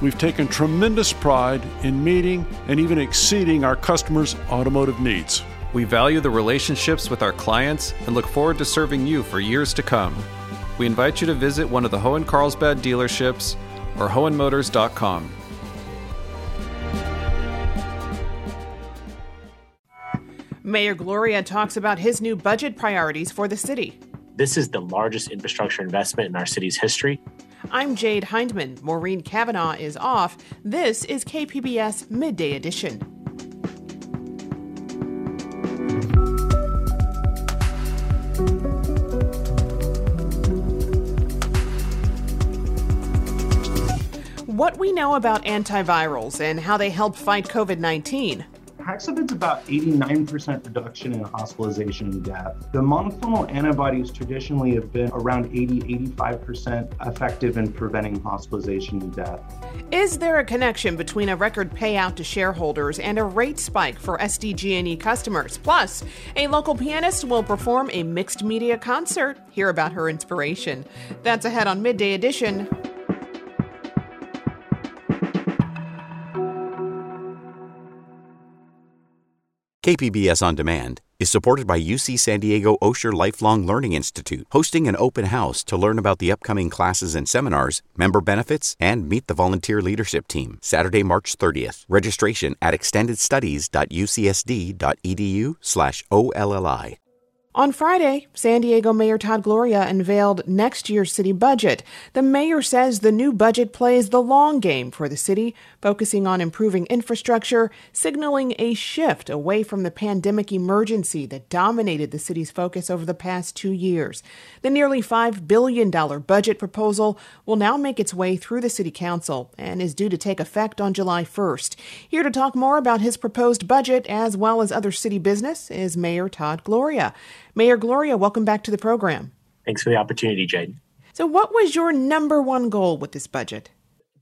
We've taken tremendous pride in meeting and even exceeding our customers' automotive needs. We value the relationships with our clients and look forward to serving you for years to come. We invite you to visit one of the Hoehn Carlsbad dealerships or hoehnmotors.com. Mayor Gloria talks about his new budget priorities for the city. This is the largest infrastructure investment in our city's history. I'm Jade Hindman. Maureen Cavanaugh is off. This is KPBS Midday Edition. What we know about antivirals and how they help fight COVID 19. Paxlovid's about 89% reduction in hospitalization and death. The monoclonal antibodies traditionally have been around 80, 85% effective in preventing hospitalization and death. Is there a connection between a record payout to shareholders and a rate spike for SDG&E customers? Plus, a local pianist will perform a mixed media concert. Hear about her inspiration. That's ahead on Midday Edition. KPBS On Demand is supported by UC San Diego Osher Lifelong Learning Institute, hosting an open house to learn about the upcoming classes and seminars, member benefits, and meet the volunteer leadership team. Saturday, March 30th. Registration at extendedstudies.ucsd.edu/olli. On Friday, San Diego Mayor Todd Gloria unveiled next year's city budget. The mayor says the new budget plays the long game for the city, focusing on improving infrastructure, signaling a shift away from the pandemic emergency that dominated the city's focus over the past two years. The nearly $5 billion budget proposal will now make its way through the city council and is due to take effect on July 1st. Here to talk more about his proposed budget as well as other city business is Mayor Todd Gloria. Mayor Gloria, welcome back to the program. Thanks for the opportunity, Jade. So, what was your number one goal with this budget?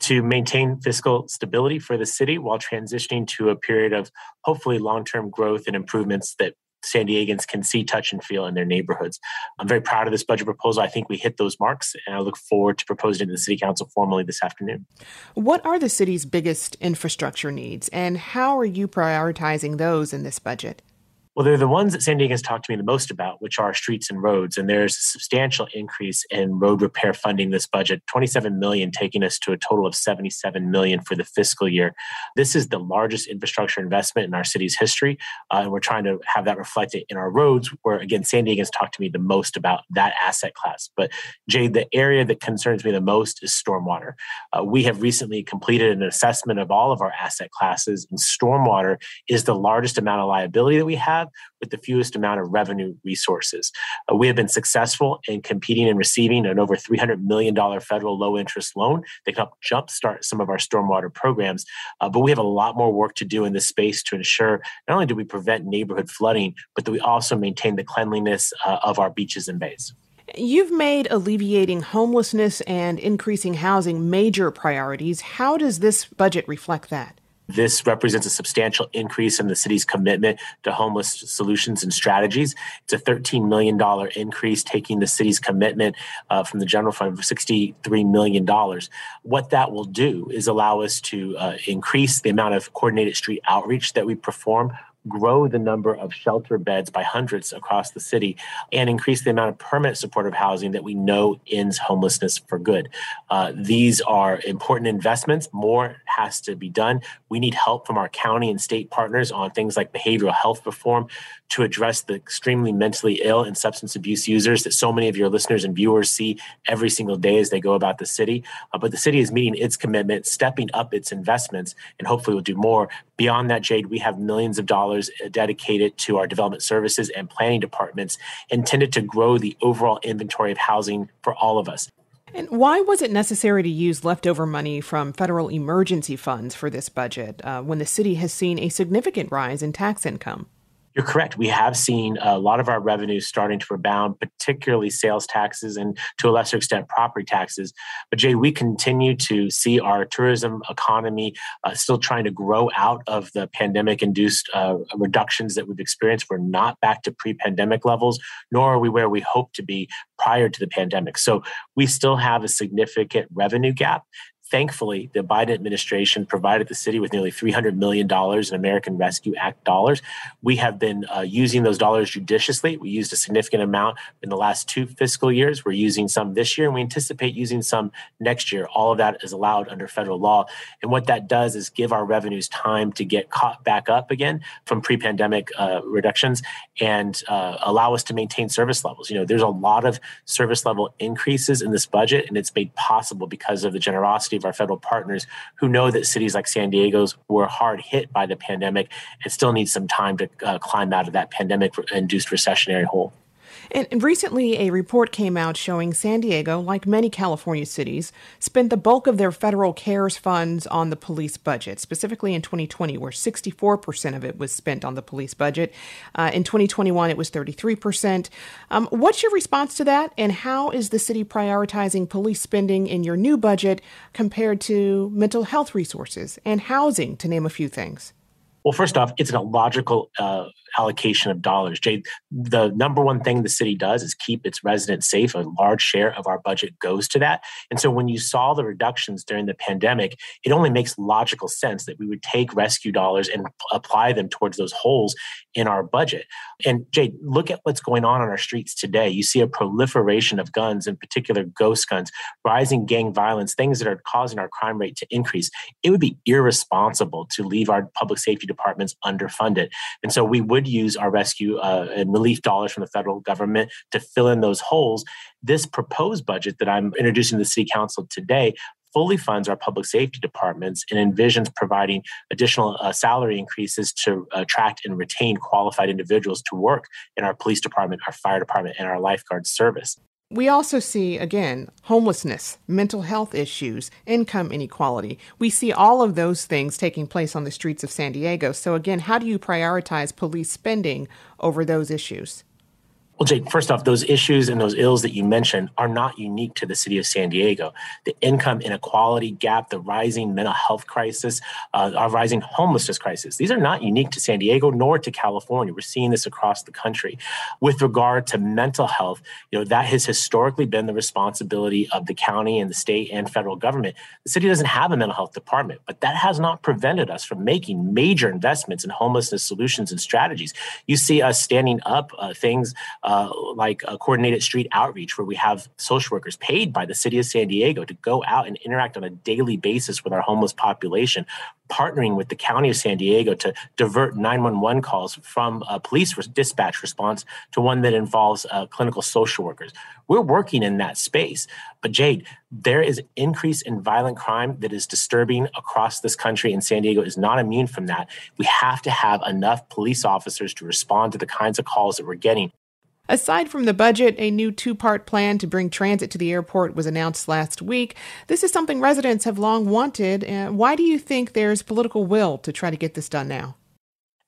To maintain fiscal stability for the city while transitioning to a period of hopefully long term growth and improvements that San Diegans can see, touch, and feel in their neighborhoods. I'm very proud of this budget proposal. I think we hit those marks, and I look forward to proposing it to the City Council formally this afternoon. What are the city's biggest infrastructure needs, and how are you prioritizing those in this budget? Well, they're the ones that San Diego has talked to me the most about, which are streets and roads. And there's a substantial increase in road repair funding this budget, 27 million, taking us to a total of 77 million for the fiscal year. This is the largest infrastructure investment in our city's history. Uh, and we're trying to have that reflected in our roads, where again, San Diego has talked to me the most about that asset class. But Jade, the area that concerns me the most is stormwater. Uh, we have recently completed an assessment of all of our asset classes, and stormwater is the largest amount of liability that we have have with the fewest amount of revenue resources. Uh, we have been successful in competing and receiving an over $300 million federal low interest loan that can help jumpstart some of our stormwater programs. Uh, but we have a lot more work to do in this space to ensure not only do we prevent neighborhood flooding, but that we also maintain the cleanliness uh, of our beaches and bays. You've made alleviating homelessness and increasing housing major priorities. How does this budget reflect that? This represents a substantial increase in the city's commitment to homeless solutions and strategies. It's a $13 million increase, taking the city's commitment uh, from the general fund of $63 million. What that will do is allow us to uh, increase the amount of coordinated street outreach that we perform grow the number of shelter beds by hundreds across the city and increase the amount of permanent supportive housing that we know ends homelessness for good. Uh, these are important investments. More has to be done. We need help from our county and state partners on things like behavioral health reform to address the extremely mentally ill and substance abuse users that so many of your listeners and viewers see every single day as they go about the city. Uh, but the city is meeting its commitment, stepping up its investments, and hopefully will do more. Beyond that, Jade, we have millions of dollars uh, dedicated to our development services and planning departments intended to grow the overall inventory of housing for all of us. And why was it necessary to use leftover money from federal emergency funds for this budget uh, when the city has seen a significant rise in tax income? You're correct. We have seen a lot of our revenues starting to rebound, particularly sales taxes and to a lesser extent property taxes. But Jay, we continue to see our tourism economy uh, still trying to grow out of the pandemic-induced uh, reductions that we've experienced. We're not back to pre-pandemic levels, nor are we where we hope to be prior to the pandemic. So we still have a significant revenue gap Thankfully, the Biden administration provided the city with nearly $300 million in American Rescue Act dollars. We have been uh, using those dollars judiciously. We used a significant amount in the last two fiscal years. We're using some this year, and we anticipate using some next year. All of that is allowed under federal law. And what that does is give our revenues time to get caught back up again from pre pandemic uh, reductions and uh, allow us to maintain service levels. You know, there's a lot of service level increases in this budget, and it's made possible because of the generosity of our federal partners who know that cities like San Diego's were hard hit by the pandemic and still need some time to uh, climb out of that pandemic induced recessionary hole. And recently, a report came out showing San Diego, like many California cities, spent the bulk of their federal CARES funds on the police budget, specifically in 2020, where 64% of it was spent on the police budget. Uh, in 2021, it was 33%. Um, what's your response to that, and how is the city prioritizing police spending in your new budget compared to mental health resources and housing, to name a few things? Well, first off, it's an illogical uh, allocation of dollars. Jay, the number one thing the city does is keep its residents safe. A large share of our budget goes to that. And so when you saw the reductions during the pandemic, it only makes logical sense that we would take rescue dollars and apply them towards those holes in our budget. And Jay, look at what's going on on our streets today. You see a proliferation of guns, in particular ghost guns, rising gang violence, things that are causing our crime rate to increase. It would be irresponsible to leave our public safety departments underfunded. And so we would use our rescue uh, and relief dollars from the federal government to fill in those holes. This proposed budget that I'm introducing to the City Council today fully funds our public safety departments and envisions providing additional uh, salary increases to attract and retain qualified individuals to work in our police department, our fire department, and our lifeguard service. We also see, again, homelessness, mental health issues, income inequality. We see all of those things taking place on the streets of San Diego. So, again, how do you prioritize police spending over those issues? Well, Jake, first off, those issues and those ills that you mentioned are not unique to the city of San Diego. The income inequality gap, the rising mental health crisis, uh, our rising homelessness crisis, these are not unique to San Diego nor to California. We're seeing this across the country. With regard to mental health, you know, that has historically been the responsibility of the county and the state and federal government. The city doesn't have a mental health department, but that has not prevented us from making major investments in homelessness solutions and strategies. You see us standing up uh, things like a coordinated street outreach where we have social workers paid by the city of San Diego to go out and interact on a daily basis with our homeless population, partnering with the county of San Diego to divert 911 calls from a police dispatch response to one that involves uh, clinical social workers. We're working in that space. But Jade, there is increase in violent crime that is disturbing across this country, and San Diego is not immune from that. We have to have enough police officers to respond to the kinds of calls that we're getting. Aside from the budget, a new two part plan to bring transit to the airport was announced last week. This is something residents have long wanted. Uh, why do you think there's political will to try to get this done now?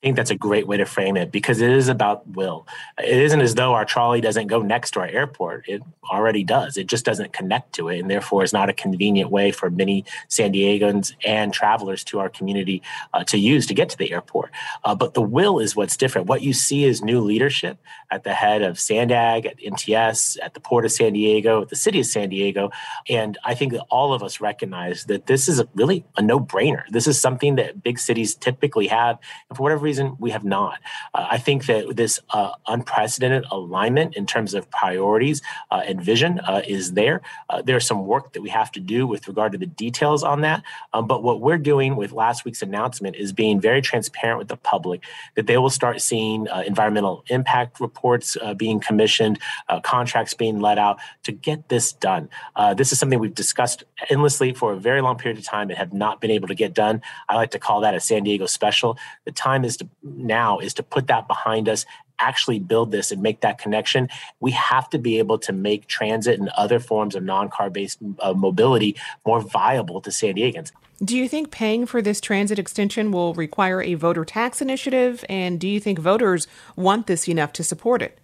I think that's a great way to frame it because it is about will. It isn't as though our trolley doesn't go next to our airport. It already does. It just doesn't connect to it, and therefore is not a convenient way for many San Diegans and travelers to our community uh, to use to get to the airport. Uh, but the will is what's different. What you see is new leadership at the head of Sandag, at MTS, at the Port of San Diego, at the City of San Diego, and I think that all of us recognize that this is a, really a no-brainer. This is something that big cities typically have, and for whatever reason, we have not. Uh, I think that this uh, unprecedented alignment in terms of priorities uh, and vision uh, is there. Uh, there's some work that we have to do with regard to the details on that. Um, but what we're doing with last week's announcement is being very transparent with the public that they will start seeing uh, environmental impact reports being commissioned, contracts being let out to get this done. this is something we've discussed endlessly for a very long period of time and have not been able to get done. I like to call that a San Diego special. The time is to now is to put that behind us actually build this and make that connection, we have to be able to make transit and other forms of non car based uh, mobility more viable to San Diegans. Do you think paying for this transit extension will require a voter tax initiative? And do you think voters want this enough to support it?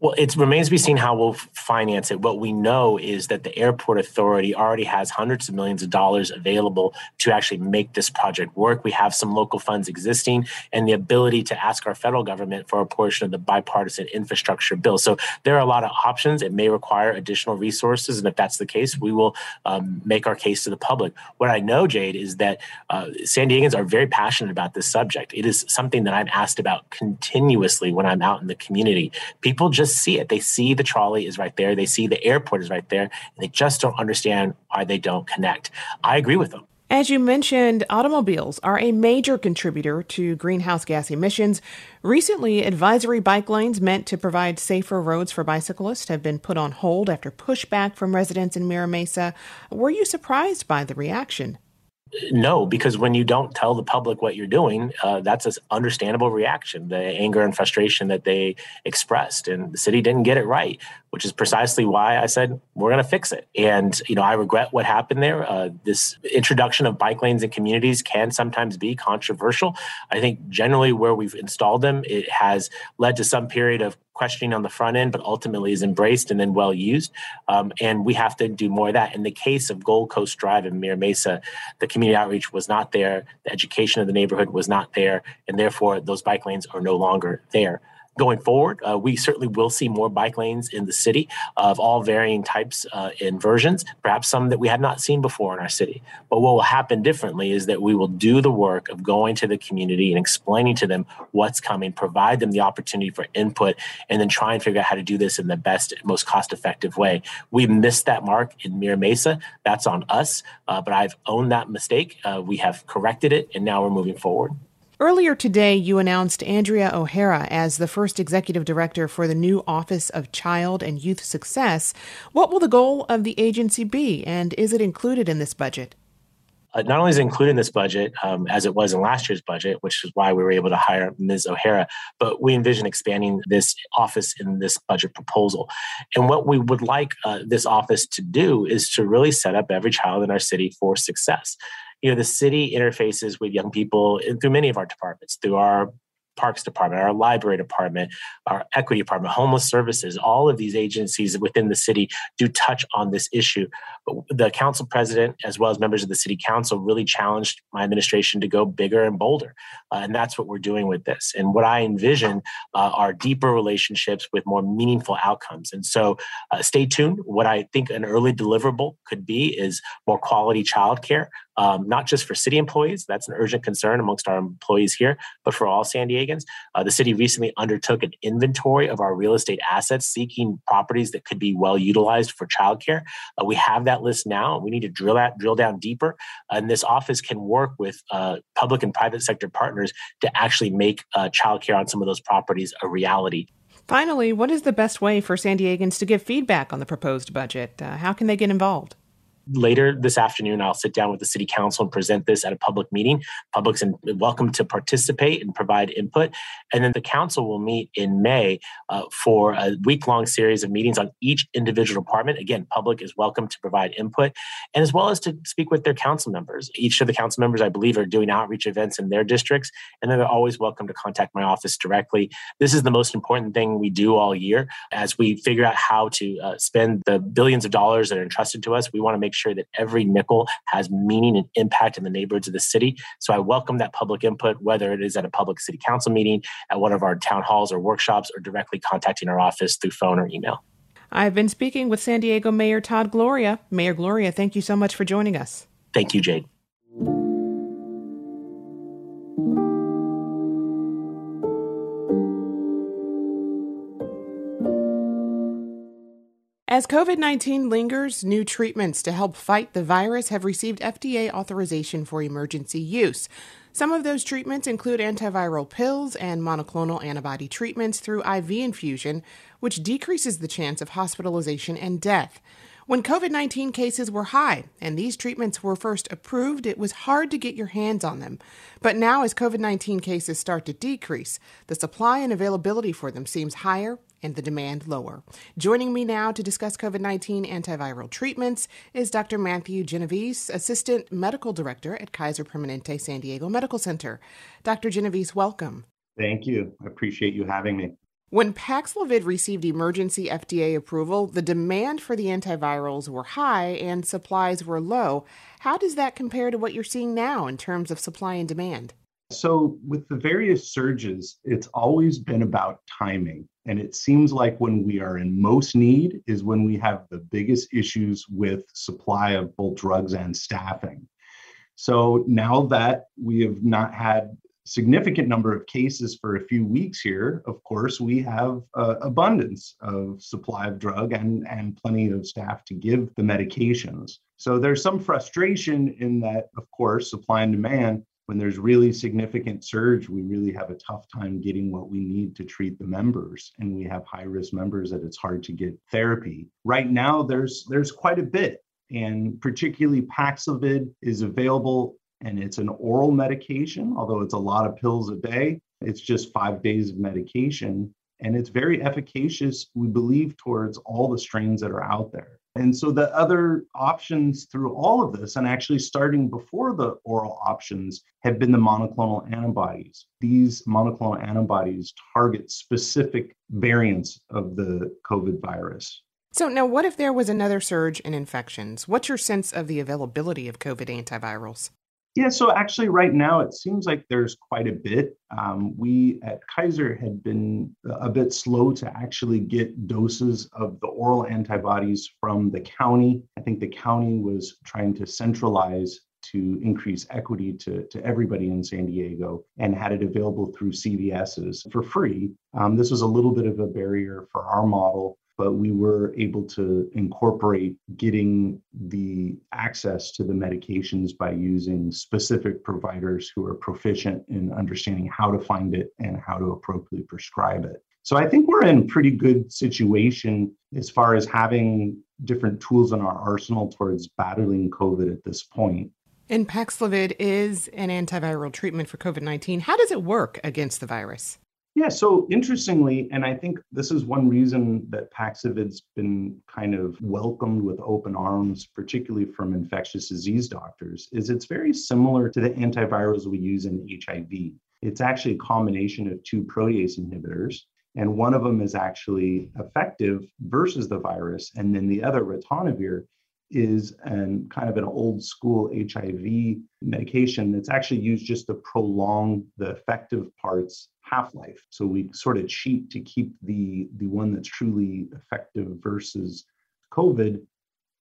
Well, it remains to be seen how we'll finance it. What we know is that the airport authority already has hundreds of millions of dollars available to actually make this project work. We have some local funds existing and the ability to ask our federal government for a portion of the bipartisan infrastructure bill. So there are a lot of options. It may require additional resources. And if that's the case, we will um, make our case to the public. What I know, Jade, is that uh, San Diegans are very passionate about this subject. It is something that I'm asked about continuously when I'm out in the community. People just just see it. They see the trolley is right there. They see the airport is right there. And they just don't understand why they don't connect. I agree with them. As you mentioned, automobiles are a major contributor to greenhouse gas emissions. Recently, advisory bike lanes meant to provide safer roads for bicyclists have been put on hold after pushback from residents in Mira Mesa. Were you surprised by the reaction? No, because when you don't tell the public what you're doing, uh, that's an understandable reaction, the anger and frustration that they expressed. And the city didn't get it right, which is precisely why I said, we're going to fix it. And, you know, I regret what happened there. Uh, this introduction of bike lanes in communities can sometimes be controversial. I think generally where we've installed them, it has led to some period of questioning on the front end, but ultimately is embraced and then well used. Um, and we have to do more of that. In the case of Gold Coast Drive in Mira Mesa, the community outreach was not there, the education of the neighborhood was not there, and therefore those bike lanes are no longer there going forward. Uh, we certainly will see more bike lanes in the city of all varying types uh, and versions, perhaps some that we had not seen before in our city. But what will happen differently is that we will do the work of going to the community and explaining to them what's coming, provide them the opportunity for input, and then try and figure out how to do this in the best, most cost effective way. We missed that mark in Mira Mesa. That's on us, uh, but I've owned that mistake. Uh, we have corrected it, and now we're moving forward. Earlier today, you announced Andrea O'Hara as the first executive director for the new Office of Child and Youth Success. What will the goal of the agency be, and is it included in this budget? Uh, not only is it included in this budget, um, as it was in last year's budget, which is why we were able to hire Ms. O'Hara, but we envision expanding this office in this budget proposal. And what we would like uh, this office to do is to really set up every child in our city for success you know the city interfaces with young people through many of our departments through our Parks Department, our Library Department, our Equity Department, Homeless Services, all of these agencies within the city do touch on this issue. But the council president, as well as members of the city council, really challenged my administration to go bigger and bolder. Uh, and that's what we're doing with this. And what I envision uh, are deeper relationships with more meaningful outcomes. And so uh, stay tuned. What I think an early deliverable could be is more quality childcare um, not just for city employees. That's an urgent concern amongst our employees here, but for all San Diegans. Uh, the city recently undertook an inventory of our real estate assets, seeking properties that could be well utilized for childcare. Uh, we have that list now. and We need to drill that, drill down deeper, and this office can work with uh, public and private sector partners to actually make uh, childcare on some of those properties a reality. Finally, what is the best way for San Diegans to give feedback on the proposed budget? Uh, how can they get involved? Later this afternoon, I'll sit down with the city council and present this at a public meeting. Public's welcome to participate and provide input. And then the council will meet in May uh, for a week long series of meetings on each individual department. Again, public is welcome to provide input and as well as to speak with their council members. Each of the council members, I believe, are doing outreach events in their districts, and they're always welcome to contact my office directly. This is the most important thing we do all year as we figure out how to uh, spend the billions of dollars that are entrusted to us. We want to make sure that every nickel has meaning and impact in the neighborhoods of the city. So I welcome that public input, whether it is at a public city council meeting, at one of our town halls or workshops, or directly contacting our office through phone or email. I've been speaking with San Diego Mayor Todd Gloria. Mayor Gloria, thank you so much for joining us. Thank you, Jade. As COVID 19 lingers, new treatments to help fight the virus have received FDA authorization for emergency use. Some of those treatments include antiviral pills and monoclonal antibody treatments through IV infusion, which decreases the chance of hospitalization and death. When COVID 19 cases were high and these treatments were first approved, it was hard to get your hands on them. But now, as COVID 19 cases start to decrease, the supply and availability for them seems higher and the demand lower. Joining me now to discuss COVID 19 antiviral treatments is Dr. Matthew Genovese, Assistant Medical Director at Kaiser Permanente San Diego Medical Center. Dr. Genovese, welcome. Thank you. I appreciate you having me. When Paxlovid received emergency FDA approval, the demand for the antivirals were high and supplies were low. How does that compare to what you're seeing now in terms of supply and demand? So, with the various surges, it's always been about timing. And it seems like when we are in most need is when we have the biggest issues with supply of both drugs and staffing. So now that we have not had significant number of cases for a few weeks here, of course, we have uh, abundance of supply of drug and, and plenty of staff to give the medications. So there's some frustration in that, of course, supply and demand. When there's really significant surge, we really have a tough time getting what we need to treat the members, and we have high risk members that it's hard to get therapy. Right now, there's there's quite a bit, and particularly Paxlovid is available and it's an oral medication, although it's a lot of pills a day. It's just five days of medication, and it's very efficacious, we believe, towards all the strains that are out there. And so the other options through all of this, and actually starting before the oral options, have been the monoclonal antibodies. These monoclonal antibodies target specific variants of the COVID virus. So, now what if there was another surge in infections? What's your sense of the availability of COVID antivirals? Yeah, so actually, right now it seems like there's quite a bit. Um, we at Kaiser had been a bit slow to actually get doses of the oral antibodies from the county. I think the county was trying to centralize to increase equity to, to everybody in San Diego and had it available through CVS's for free. Um, this was a little bit of a barrier for our model but we were able to incorporate getting the access to the medications by using specific providers who are proficient in understanding how to find it and how to appropriately prescribe it. So I think we're in pretty good situation as far as having different tools in our arsenal towards battling COVID at this point. And Paxlovid is an antiviral treatment for COVID 19. How does it work against the virus? Yeah, so interestingly, and I think this is one reason that Paxlovid's been kind of welcomed with open arms, particularly from infectious disease doctors, is it's very similar to the antivirals we use in HIV. It's actually a combination of two protease inhibitors, and one of them is actually effective versus the virus, and then the other, ritonavir, is an kind of an old school HIV medication that's actually used just to prolong the effective parts half-life. So we sort of cheat to keep the the one that's truly effective versus COVID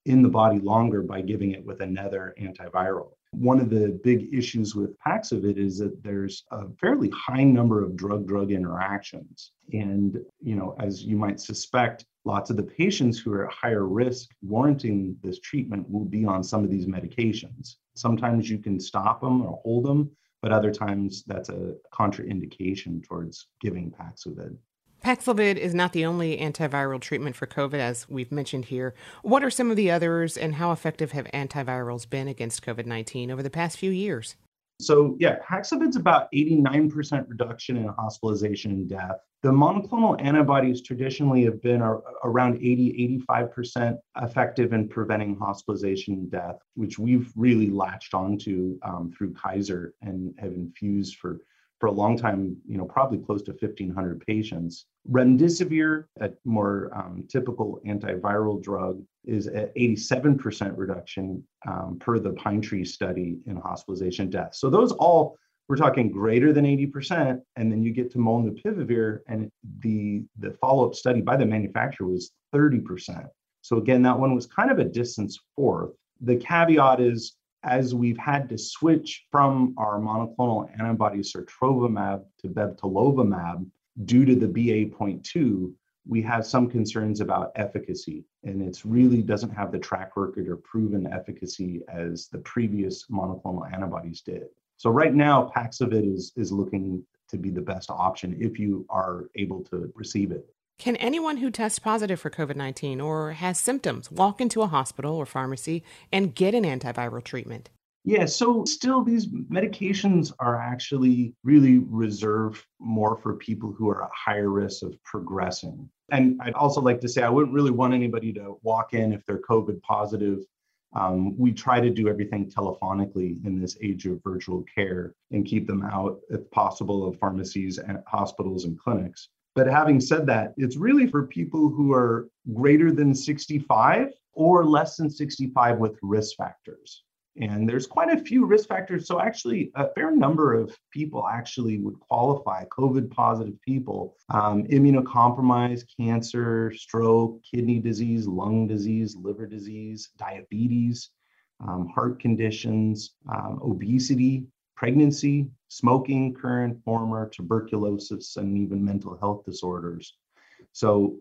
in the body longer by giving it with another antiviral. One of the big issues with Paxlovid is that there's a fairly high number of drug-drug interactions. And, you know, as you might suspect, lots of the patients who are at higher risk warranting this treatment will be on some of these medications. Sometimes you can stop them or hold them, but other times that's a contraindication towards giving Paxlovid. Paxlovid is not the only antiviral treatment for COVID, as we've mentioned here. What are some of the others, and how effective have antivirals been against COVID 19 over the past few years? So, yeah, Paxlovid's about 89% reduction in hospitalization and death. The monoclonal antibodies traditionally have been around 80, 85% effective in preventing hospitalization and death, which we've really latched onto um, through Kaiser and have infused for for a long time, you know, probably close to 1,500 patients. Remdesivir, a more um, typical antiviral drug, is at 87% reduction um, per the Pine Tree study in hospitalization death. So those all we're talking greater than 80%, and then you get to molnupiravir, and the the follow-up study by the manufacturer was 30%. So again, that one was kind of a distance fourth. The caveat is as we've had to switch from our monoclonal antibody sotrovimab to bebtelovimab due to the BA.2, we have some concerns about efficacy, and it really doesn't have the track record or proven efficacy as the previous monoclonal antibodies did. So right now, Paxlovid is is looking to be the best option if you are able to receive it. Can anyone who tests positive for COVID 19 or has symptoms walk into a hospital or pharmacy and get an antiviral treatment? Yeah, so still, these medications are actually really reserved more for people who are at higher risk of progressing. And I'd also like to say, I wouldn't really want anybody to walk in if they're COVID positive. Um, we try to do everything telephonically in this age of virtual care and keep them out, if possible, of pharmacies and hospitals and clinics. But having said that, it's really for people who are greater than 65 or less than 65 with risk factors. And there's quite a few risk factors. So, actually, a fair number of people actually would qualify COVID positive people, um, immunocompromised, cancer, stroke, kidney disease, lung disease, liver disease, diabetes, um, heart conditions, um, obesity, pregnancy, smoking, current, former, tuberculosis, and even mental health disorders. So,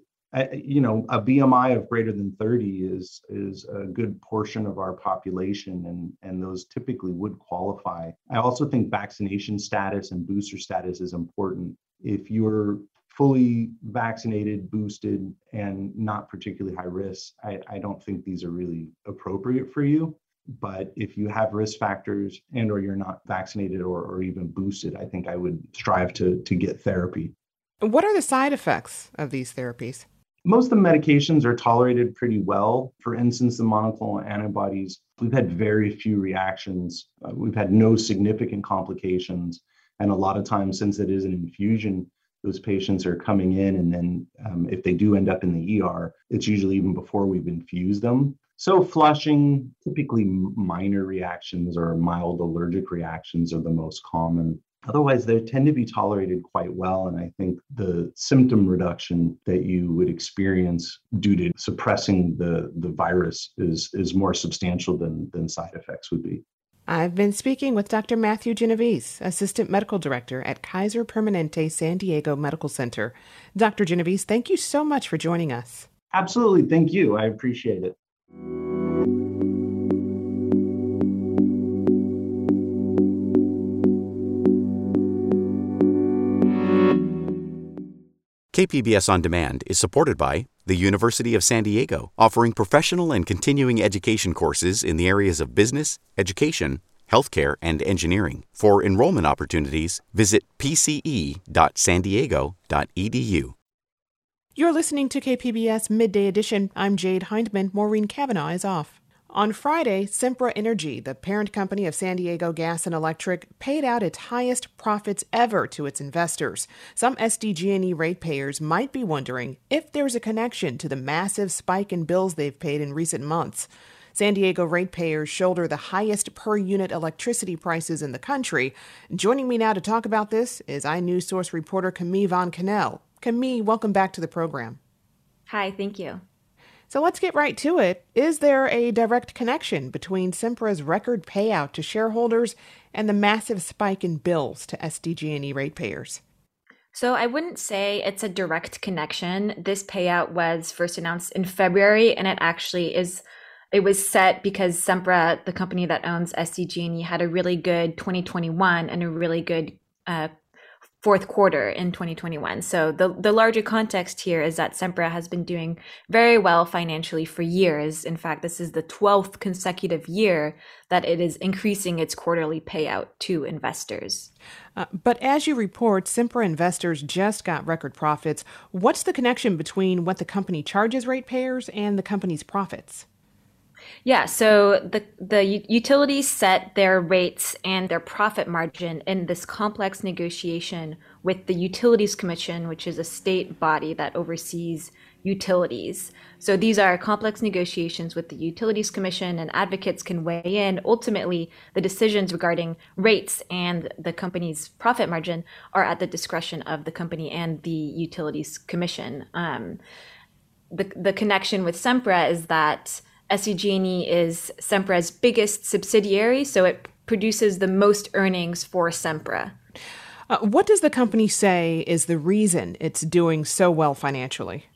you know, a BMI of greater than 30 is is a good portion of our population, and and those typically would qualify. I also think vaccination status and booster status is important. If you're fully vaccinated, boosted, and not particularly high risk, I, I don't think these are really appropriate for you. But if you have risk factors and or you're not vaccinated or, or even boosted, I think I would strive to to get therapy. What are the side effects of these therapies? Most of the medications are tolerated pretty well. For instance, the monoclonal antibodies, we've had very few reactions. Uh, we've had no significant complications. And a lot of times, since it is an infusion, those patients are coming in. And then um, if they do end up in the ER, it's usually even before we've infused them. So, flushing, typically minor reactions or mild allergic reactions are the most common. Otherwise, they tend to be tolerated quite well. And I think the symptom reduction that you would experience due to suppressing the, the virus is, is more substantial than, than side effects would be. I've been speaking with Dr. Matthew Genovese, Assistant Medical Director at Kaiser Permanente San Diego Medical Center. Dr. Genovese, thank you so much for joining us. Absolutely. Thank you. I appreciate it. KPBS On Demand is supported by the University of San Diego, offering professional and continuing education courses in the areas of business, education, healthcare, and engineering. For enrollment opportunities, visit pce.sandiego.edu. You're listening to KPBS Midday Edition. I'm Jade Hindman. Maureen Cavanaugh is off. On Friday, Sempra Energy, the parent company of San Diego Gas and Electric, paid out its highest profits ever to its investors. Some SDG&E ratepayers might be wondering if there's a connection to the massive spike in bills they've paid in recent months. San Diego ratepayers shoulder the highest per unit electricity prices in the country. Joining me now to talk about this is iNews source reporter Camille Von Kaenel. Camille, welcome back to the program. Hi, thank you. So let's get right to it. Is there a direct connection between Sempra's record payout to shareholders and the massive spike in bills to SDG&E ratepayers? So I wouldn't say it's a direct connection. This payout was first announced in February and it actually is it was set because Sempra, the company that owns SDG&E, had a really good 2021 and a really good uh, fourth quarter in 2021. So the, the larger context here is that Sempra has been doing very well financially for years. In fact, this is the 12th consecutive year that it is increasing its quarterly payout to investors. Uh, but as you report, Sempra investors just got record profits. What's the connection between what the company charges ratepayers and the company's profits? Yeah, so the the utilities set their rates and their profit margin in this complex negotiation with the Utilities Commission, which is a state body that oversees utilities. So these are complex negotiations with the Utilities Commission, and advocates can weigh in. Ultimately, the decisions regarding rates and the company's profit margin are at the discretion of the company and the Utilities Commission. Um, the the connection with Sempra is that SDG&E is Sempra's biggest subsidiary, so it produces the most earnings for Sempra. Uh, what does the company say is the reason it's doing so well financially?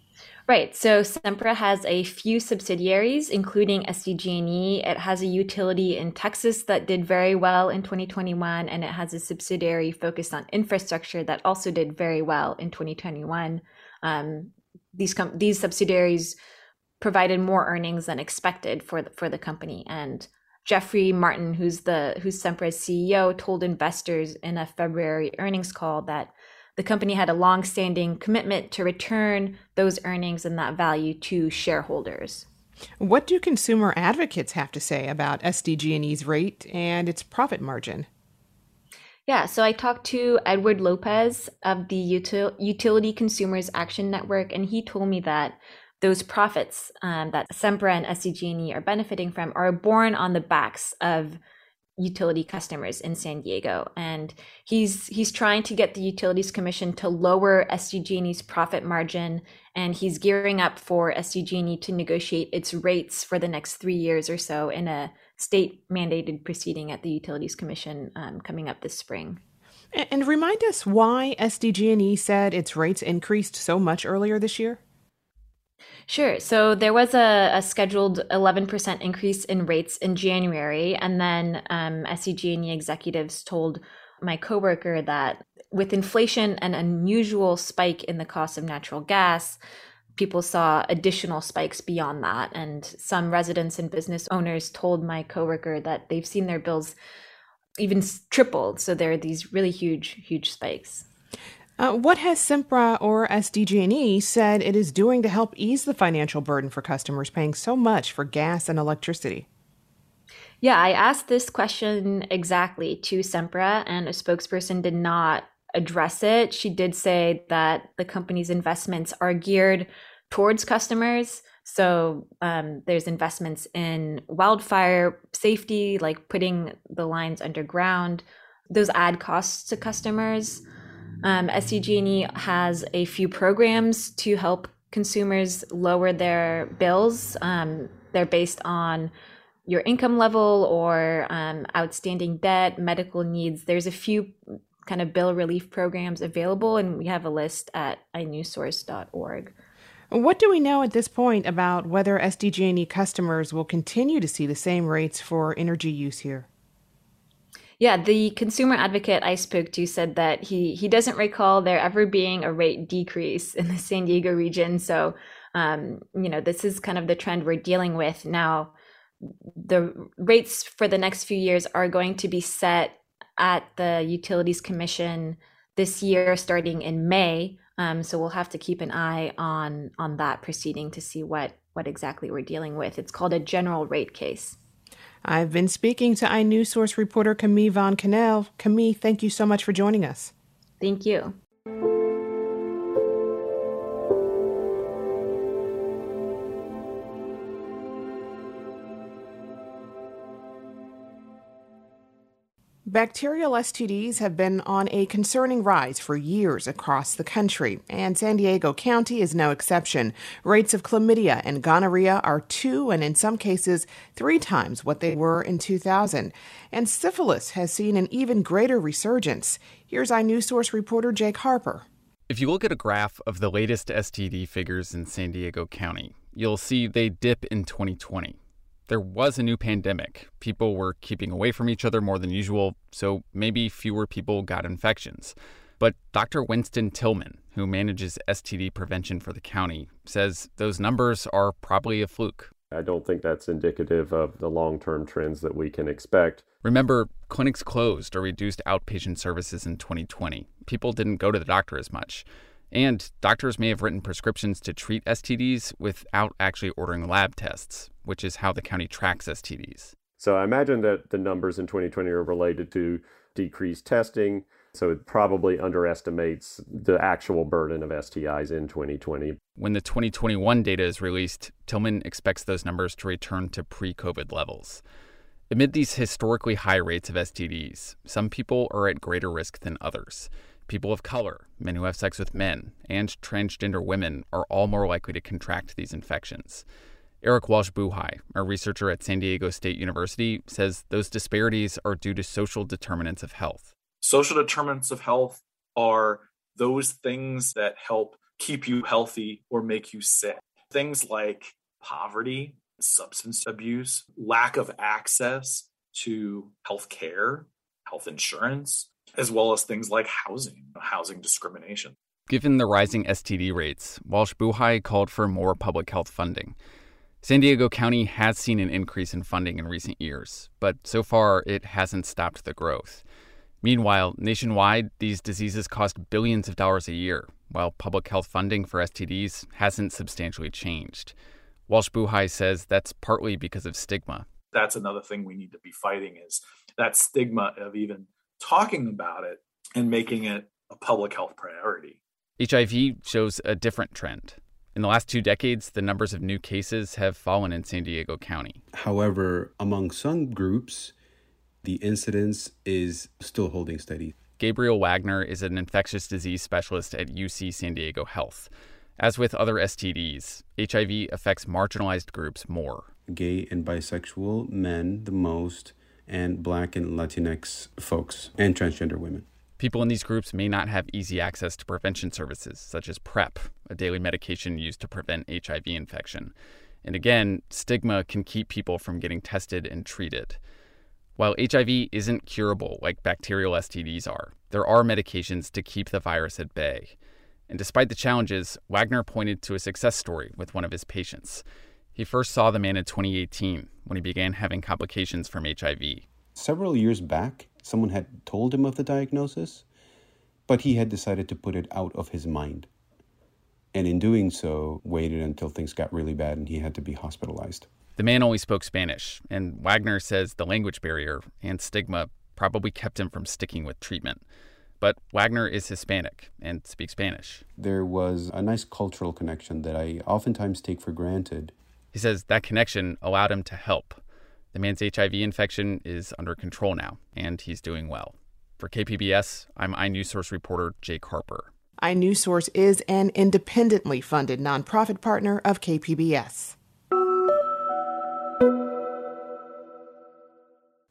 Right. So Sempra has a few subsidiaries, including SDG&E. It has a utility in Texas that did very well in 2021, and it has a subsidiary focused on infrastructure that also did very well in 2021. Um, these com- these subsidiaries provided more earnings than expected for the, for the company. And Jeffrey Martin, who's the who's Sempra's CEO, told investors in a February earnings call that the company had a long-standing commitment to return those earnings and that value to shareholders. What do consumer advocates have to say about SDG&E's rate and its profit margin? Yeah, so I talked to Edward Lopez of the Util- Utility Consumers Action Network, and he told me that those profits um, that Sempra and SDG&E are benefiting from are born on the backs of utility customers in San Diego, and he's he's trying to get the Utilities Commission to lower SDG&E's profit margin, and he's gearing up for SDG&E to negotiate its rates for the next three years or so in a state mandated proceeding at the Utilities Commission um, coming up this spring. And remind us why SDG&E said its rates increased so much earlier this year. Sure. So there was a, a scheduled 11% increase in rates in January. And then um, SDG&E executives told my coworker that with inflation and an unusual spike in the cost of natural gas, people saw additional spikes beyond that. And some residents and business owners told my coworker that they've seen their bills even tripled. So there are these really huge, huge spikes. Uh, what has Sempra or SDG&E said it is doing to help ease the financial burden for customers paying so much for gas and electricity? Yeah, I asked this question exactly to Sempra, and a spokesperson did not address it. She did say that the company's investments are geared towards customers. So um, there's investments in wildfire safety, like putting the lines underground. Those add costs to customers. Um, SDG&E has a few programs to help consumers lower their bills. Um, they're based on your income level or um, outstanding debt, medical needs. There's a few kind of bill relief programs available, and we have a list at inewsource.org. What do we know at this point about whether SDG&E customers will continue to see the same rates for energy use here? Yeah, the consumer advocate I spoke to said that he he doesn't recall there ever being a rate decrease in the San Diego region. So, um, you know, this is kind of the trend we're dealing with now. The rates for the next few years are going to be set at the Utilities Commission this year, starting in May. Um, so we'll have to keep an eye on on that proceeding to see what what exactly we're dealing with. It's called a general rate case. I've been speaking to iNewsSource reporter Camille Von Kaenel. Camille, thank you so much for joining us. Thank you. Bacterial STDs have been on a concerning rise for years across the country, and San Diego County is no exception. Rates of chlamydia and gonorrhea are two and in some cases three times what they were in 2000. And syphilis has seen an even greater resurgence. Here's iNewsSource reporter Jake Harper. If you look at a graph of the latest STD figures in San Diego County, you'll see they dip in 2020 there was a new pandemic. People were keeping away from each other more than usual, so maybe fewer people got infections. But Dr. Winston Tilghman, who manages STD prevention for the county, says those numbers are probably a fluke. I don't think that's indicative of the long term trends that we can expect. Remember, clinics closed or reduced outpatient services in 2020. People didn't go to the doctor as much. And doctors may have written prescriptions to treat STDs without actually ordering lab tests, which is how the county tracks STDs. So I imagine that the numbers in 2020 are related to decreased testing. So it probably underestimates the actual burden of STIs in 2020. When the 2021 data is released, Tilghman expects those numbers to return to pre COVID levels. Amid these historically high rates of STDs, some people are at greater risk than others. People of color, men who have sex with men, and transgender women are all more likely to contract these infections. Eric Walsh Buhi, a researcher at San Diego State University, says those disparities are due to social determinants of health. Social determinants of health are those things that help keep you healthy or make you sick. Things like poverty, substance abuse, lack of access to health care, health insurance, as well as things like housing, housing discrimination. Given the rising STD rates, Walsh Buhi called for more public health funding. San Diego County has seen an increase in funding in recent years, but so far it hasn't stopped the growth. Meanwhile, nationwide, these diseases cost billions of dollars a year, while public health funding for STDs hasn't substantially changed. Walsh Buhi says that's partly because of stigma. That's another thing we need to be fighting is that stigma of even talking about it and making it a public health priority. HIV shows a different trend. In the last two decades, the numbers of new cases have fallen in San Diego County. However, among some groups, the incidence is still holding steady. Gabriel Wagner is an infectious disease specialist at UC San Diego Health. As with other STDs, HIV affects marginalized groups more. Gay and bisexual men the most, and black and Latinx folks, and transgender women. People in these groups may not have easy access to prevention services, such as PrEP, a daily medication used to prevent HIV infection. And again, stigma can keep people from getting tested and treated. While HIV isn't curable like bacterial STDs are, there are medications to keep the virus at bay. And despite the challenges, Wagner pointed to a success story with one of his patients. He first saw the man in 2018 when he began having complications from HIV. Several years back, someone had told him of the diagnosis, but he had decided to put it out of his mind. And in doing so, waited until things got really bad and he had to be hospitalized. The man only spoke Spanish, and Wagner says the language barrier and stigma probably kept him from sticking with treatment. But Wagner is Hispanic and speaks Spanish. There was a nice cultural connection that I oftentimes take for granted. He says that connection allowed him to help. The man's HIV infection is under control now, and he's doing well. For KPBS, I'm iNewsSource reporter Jake Harper. iNewsSource is an independently funded nonprofit partner of KPBS.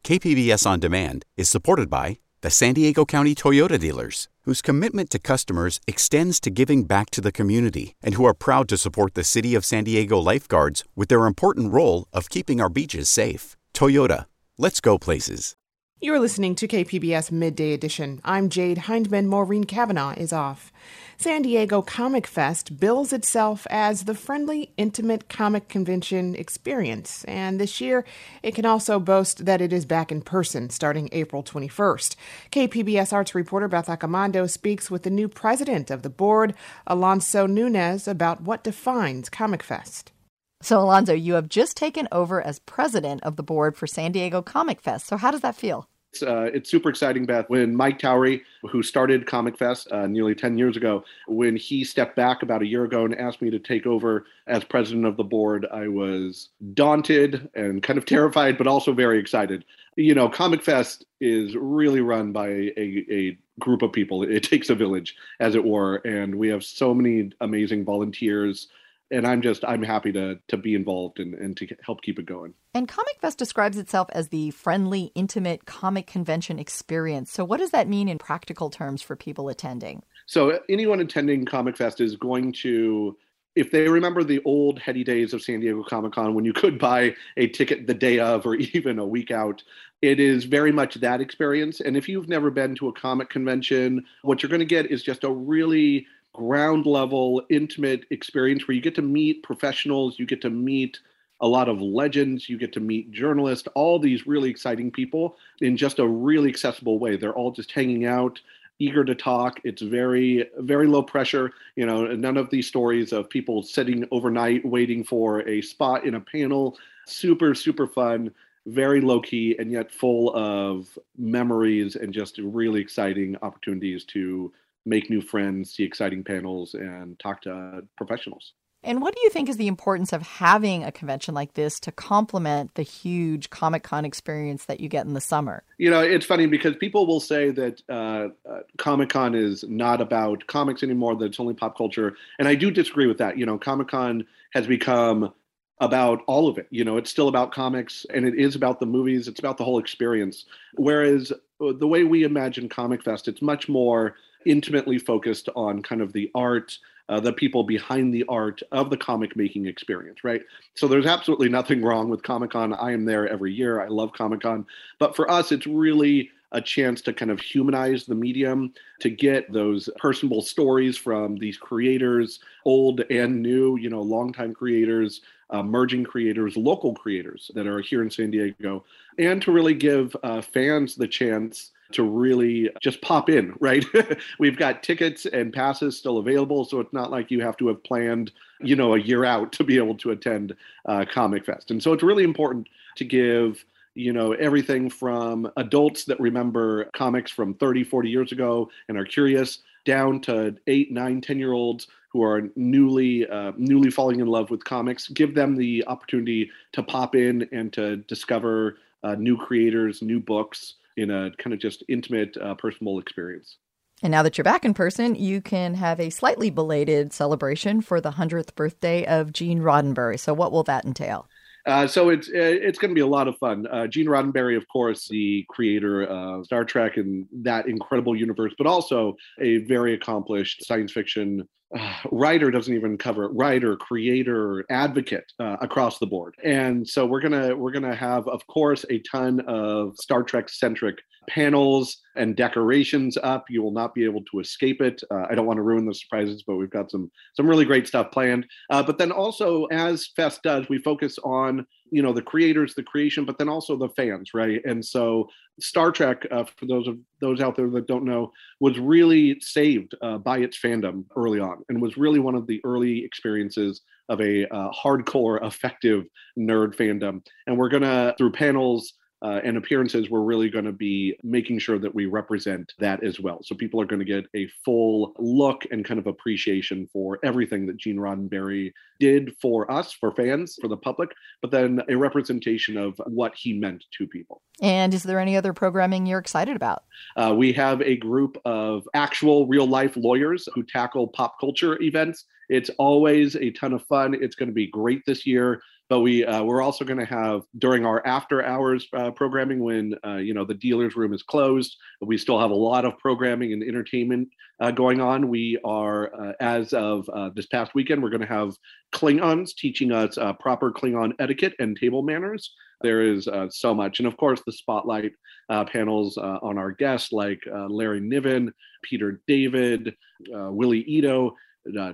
KPBS On Demand is supported by the San Diego County Toyota dealers, whose commitment to customers extends to giving back to the community and who are proud to support the City of San Diego lifeguards with their important role of keeping our beaches safe. Toyota, let's go places. You're listening to KPBS Midday Edition. I'm Jade Hindman. Maureen Cavanaugh is off. San Diego Comic Fest bills itself as the friendly, intimate comic convention experience, and this year it can also boast that it is back in person starting April 21st. KPBS arts reporter Beth Accomando speaks with the new president of the board, Alonso Nunez, about what defines Comic Fest. So, Alonso, you have just taken over as president of the board for San Diego Comic Fest. So, how does that feel? It's, uh, it's super exciting, Beth. When Mike Towery, who started Comic Fest uh, nearly 10 years ago, when he stepped back about a year ago and asked me to take over as president of the board, I was daunted and kind of terrified, but also very excited. You know, Comic Fest is really run by a, a group of people. It takes a village, as it were, and we have so many amazing volunteers and I'm just I'm happy to to be involved and, and to help keep it going. And Comic Fest describes itself as the friendly, intimate comic convention experience. So what does that mean in practical terms for people attending? So anyone attending Comic Fest is going to if they remember the old heady days of San Diego Comic Con when you could buy a ticket the day of or even a week out, it is very much that experience. And if you've never been to a comic convention, what you're going to get is just a really ground level, intimate experience where you get to meet professionals, you get to meet a lot of legends, you get to meet journalists, all these really exciting people in just a really accessible way. They're all just hanging out, eager to talk. It's very, very low pressure. You know, none of these stories of people sitting overnight waiting for a spot in a panel. Super, super fun very low key and yet full of memories and just really exciting opportunities to make new friends, see exciting panels, and talk to professionals. And what do you think is the importance of having a convention like this to complement the huge Comic Con experience that you get in the summer? You know, it's funny because people will say that uh, uh, Comic Con is not about comics anymore, that it's only pop culture. And I do disagree with that. You know, Comic Con has become about all of it. You know, it's still about comics and it is about the movies, it's about the whole experience. Whereas uh, the way we imagine Comic Fest, it's much more intimately focused on kind of the art, uh, the people behind the art of the comic making experience, right? So there's absolutely nothing wrong with Comic Con. I am there every year. I love Comic Con. But for us, it's really a chance to kind of humanize the medium, to get those personable stories from these creators, old and new, you know, longtime creators, emerging creators, local creators that are here in San Diego, and to really give uh, fans the chance to really just pop in, right? We've got tickets and passes still available, so it's not like you have to have planned, you know, a year out to be able to attend uh, Comic Fest. And so it's really important to give you know everything from adults that remember comics from 30 40 years ago and are curious down to eight nine ten year olds who are newly uh, newly falling in love with comics give them the opportunity to pop in and to discover uh, new creators new books in a kind of just intimate, uh, personal experience. And now that you're back in person, you can have a slightly belated celebration for the 100th birthday of Gene Roddenberry. So, what will that entail? Uh, so it's uh, it's going to be a lot of fun. Uh, Gene Roddenberry, of course, the creator of Star Trek and that incredible universe, but also a very accomplished science fiction uh, writer doesn't even cover it writer creator advocate uh, across the board. And so we're gonna we're gonna have of course a ton of star trek centric panels and decorations up. You will not be able to escape it. Uh, i don't want to ruin the surprises but we've got some some really great stuff planned. Uh, but then also as fest does we focus on you know the creators the creation but then also the fans right? And so star trek uh, for those of those out there that don't know was really saved uh, by its fandom early on and was really one of the early experiences of a uh, hardcore effective nerd fandom. And we're gonna through panels uh, and appearances, we're really going to be making sure that we represent that as well. So people are going to get a full look and kind of appreciation for everything that Gene Roddenberry did for us, for fans, for the public, but then a representation of what he meant to people. And is there any other programming you're excited about? Uh, we have a group of actual real life lawyers who tackle pop culture events. It's always a ton of fun. It's going to be great this year but we uh, we're also going to have during our after hours uh, programming when uh, you know the dealers room is closed we still have a lot of programming and entertainment uh, going on. We are uh, as of uh, this past weekend we're going to have klingons teaching us proper klingon etiquette and table manners. There is so much. And of course the spotlight panels on our guests like larry niven peter david willie ito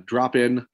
drop in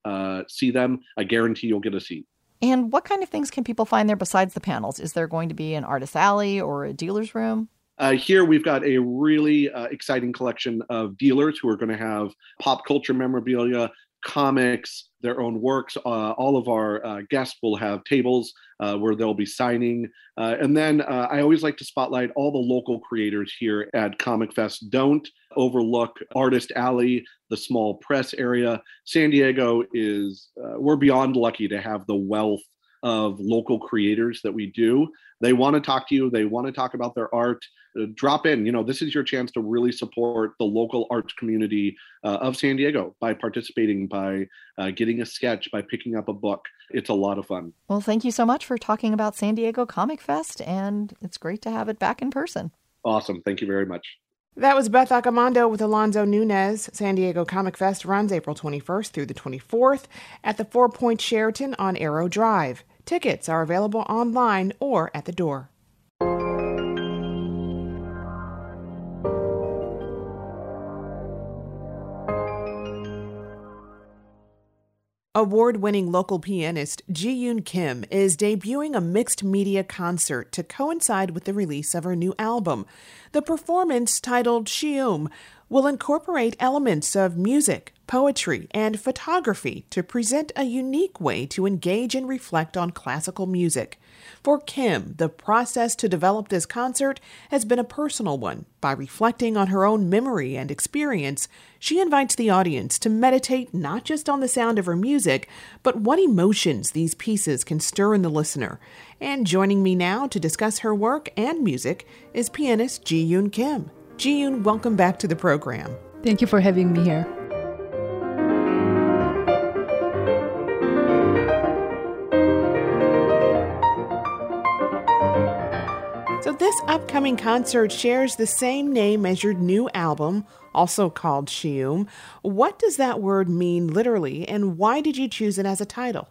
see them. I guarantee you'll get a seat and what kind of things can people find there besides the panels? Is there going to be an artist alley or a dealer's room? Uh, here we've got a really uh, exciting collection of dealers who are going to have pop culture memorabilia, comics, their own works. Uh, all of our uh, guests will have tables uh, where they'll be signing. Uh, and then uh, I always like to spotlight all the local creators here at Comic Fest. Don't overlook Artist Alley, the small press area. San Diego is, uh, we're beyond lucky to have the wealth of local creators that we do. They want to talk to you, they want to talk about their art. Uh, drop in. You know, this is your chance to really support the local arts community uh, of San Diego by participating, by uh, getting a sketch, by picking up a book. It's a lot of fun. Well, thank you so much for talking about San Diego Comic Fest, and it's great to have it back in person. Awesome. Thank you very much. That was Beth Accomando with Alonso Nunez. San Diego Comic Fest runs April 21st through the 24th at the Four Point Sheraton on Aero Drive. Tickets are available online or at the door. Award winning local pianist Ji Yoon Kim is debuting a mixed media concert to coincide with the release of her new album. The performance, titled Shium, will incorporate elements of music, poetry, and photography to present a unique way to engage and reflect on classical music. For Kim, the process to develop this concert has been a personal one. By reflecting on her own memory and experience, she invites the audience to meditate not just on the sound of her music, but what emotions these pieces can stir in the listener. And joining me now to discuss her work and music is pianist Ji Yoon Kim. Ji Yoon, welcome back to the program. Thank you for having me here. So, this upcoming concert shares the same name as your new album, also called Shium. What does that word mean literally, and why did you choose it as a title?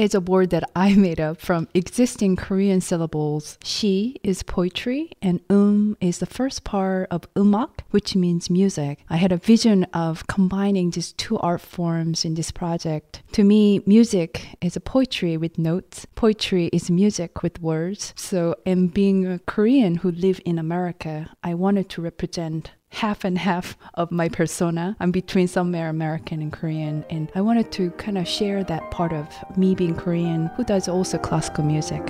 Is a word that I made up from existing Korean syllables. Shi is poetry, and um is the first part of umak, which means music. I had a vision of combining these two art forms in this project. To me, music is a poetry with notes. Poetry is music with words. So, and being a Korean who live in America, I wanted to represent half and half of my persona. I'm between somewhere American and Korean, and I wanted to kind of share that part of me being Korean who does also classical music.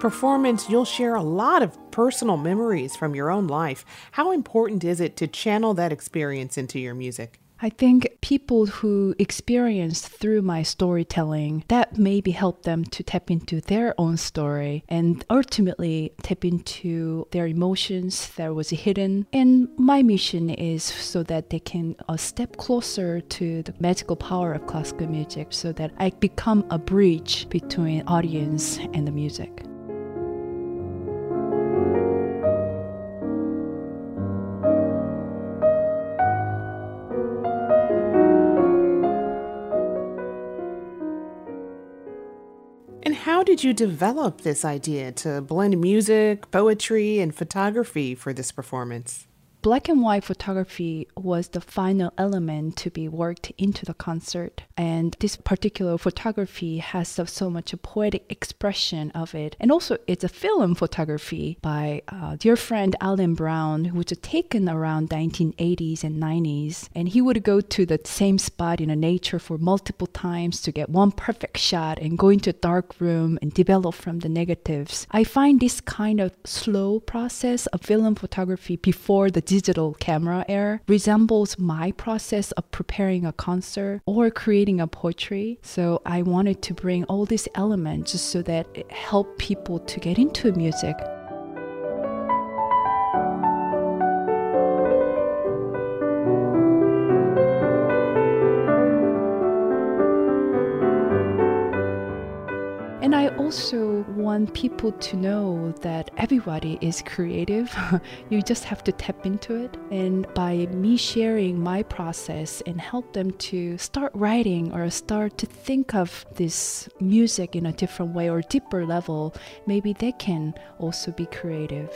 Performance, you'll share a lot of personal memories from your own life. How important is it to channel that experience into your music? I think people who experience through my storytelling that maybe help them to tap into their own story and ultimately tap into their emotions that was hidden. And my mission is so that they can uh, step closer to the magical power of classical music so that I become a bridge between audience and the music. Did you develop this idea to blend music, poetry, and photography for this performance? Black and white photography was the final element to be worked into the concert. And this particular photography has so, so much a poetic expression of it. And also, it's a film photography by uh, dear friend Alan Brown, who was taken around 1980s and 90s. And he would go to the same spot in a nature for multiple times to get one perfect shot and go into a dark room and develop from the negatives. I find this kind of slow process of film photography before the digital camera era resembles my process of preparing a concert or creating a poetry. So I wanted to bring all these elements just so that it helped people to get into music. And I also want people to know that everybody is creative. you just have to tap into it. And by me sharing my process and help them to start writing or start to think of this music in a different way or deeper level, maybe they can also be creative.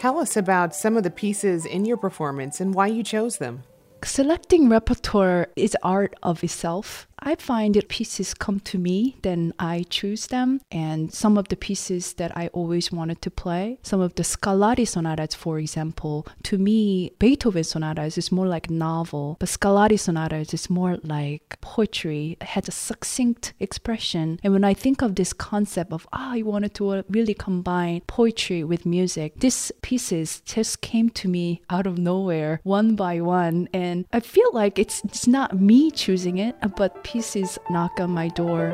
Tell us about some of the pieces in your performance and why you chose them? Selecting repertoire is art of itself. I find that pieces come to me, then I choose them. And some of the pieces that I always wanted to play, some of the Scarlatti sonatas, for example, to me, Beethoven sonatas is more like novel, but Scarlatti sonatas is more like poetry. It has a succinct expression. And when I think of this concept of, ah, I wanted to really combine poetry with music, these pieces just came to me out of nowhere, one by one. And I feel like it's, it's not me choosing it, but pieces knock on my door.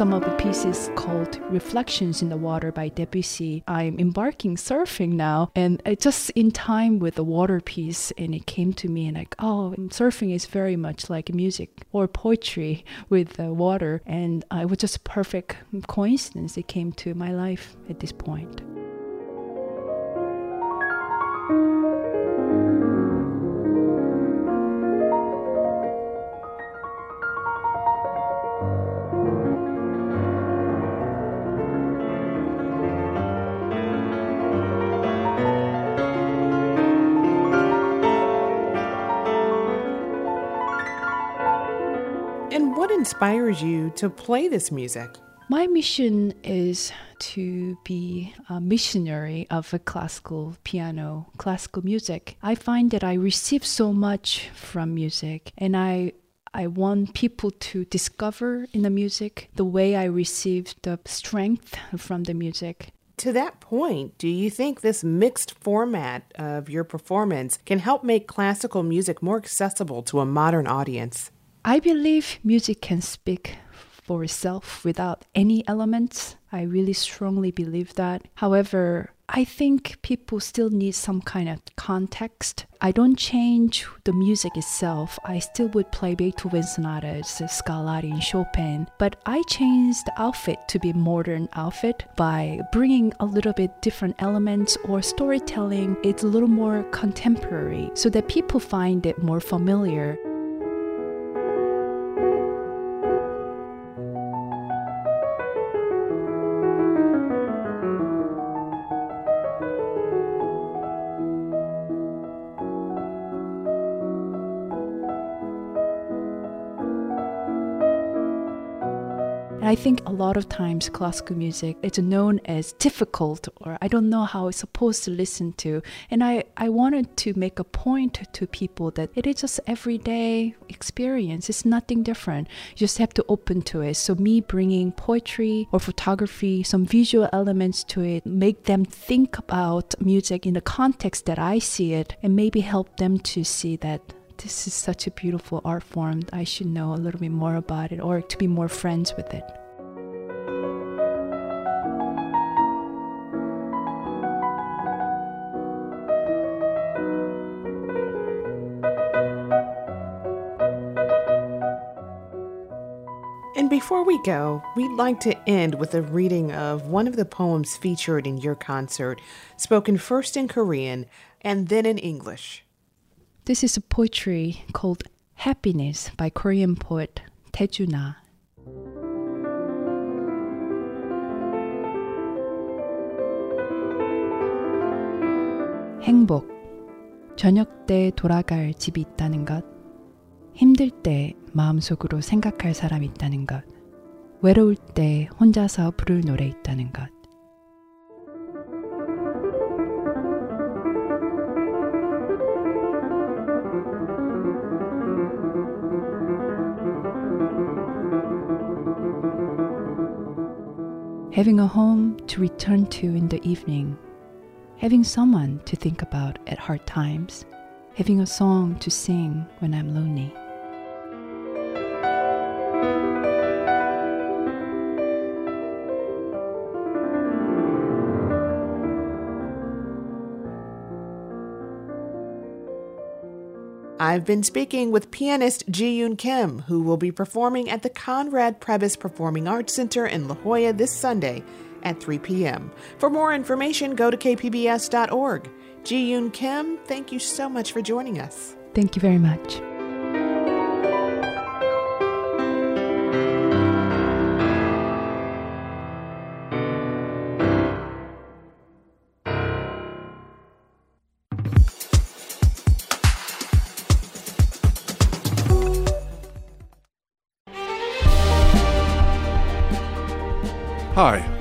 Some of the pieces called Reflections in the Water by Debussy. I'm embarking surfing now, and just in time with the water piece, and it came to me and like, oh, surfing is very much like music or poetry with the water, and it was just a perfect coincidence. It came to my life at this point. Inspires you to play this music? My mission is to be a missionary of a classical piano, classical music. I find that I receive so much from music and I I want people to discover in the music the way I receive the strength from the music. To that point, do you think this mixed format of your performance can help make classical music more accessible to a modern audience? I believe music can speak for itself without any elements. I really strongly believe that. However, I think people still need some kind of context. I don't change the music itself. I still would play Beethoven sonatas, Scarlatti, and Chopin, but I changed the outfit to be modern outfit by bringing a little bit different elements or storytelling. It's a little more contemporary so that people find it more familiar. I think a lot of times classical music it's known as difficult or I don't know how it's supposed to listen to. And I, I wanted to make a point to people that it is just everyday experience. It's nothing different. You just have to open to it. So me bringing poetry or photography, some visual elements to it, make them think about music in the context that I see it and maybe help them to see that this is such a beautiful art form. I should know a little bit more about it or to be more friends with it. And before we go, we'd like to end with a reading of one of the poems featured in your concert, spoken first in Korean and then in English. This is a poetry called Happiness by Korean poet Taejuna. 행복. 저녁 때 돌아갈 집이 있다는 것. 힘들 때 마음속으로 생각할 사람 있다는 것. 외로울 때 혼자서 부를 노래 있다는 것. Having a home to return to in the evening, having someone to think about at hard times, having a song to sing when I'm lonely. I've been speaking with pianist Ji Yoon Kim, who will be performing at the Conrad Prebys Performing Arts Center in La Jolla this Sunday at 3 p.m. For more information, go to kpbs.org. Ji Yoon Kim, thank you so much for joining us. Thank you very much.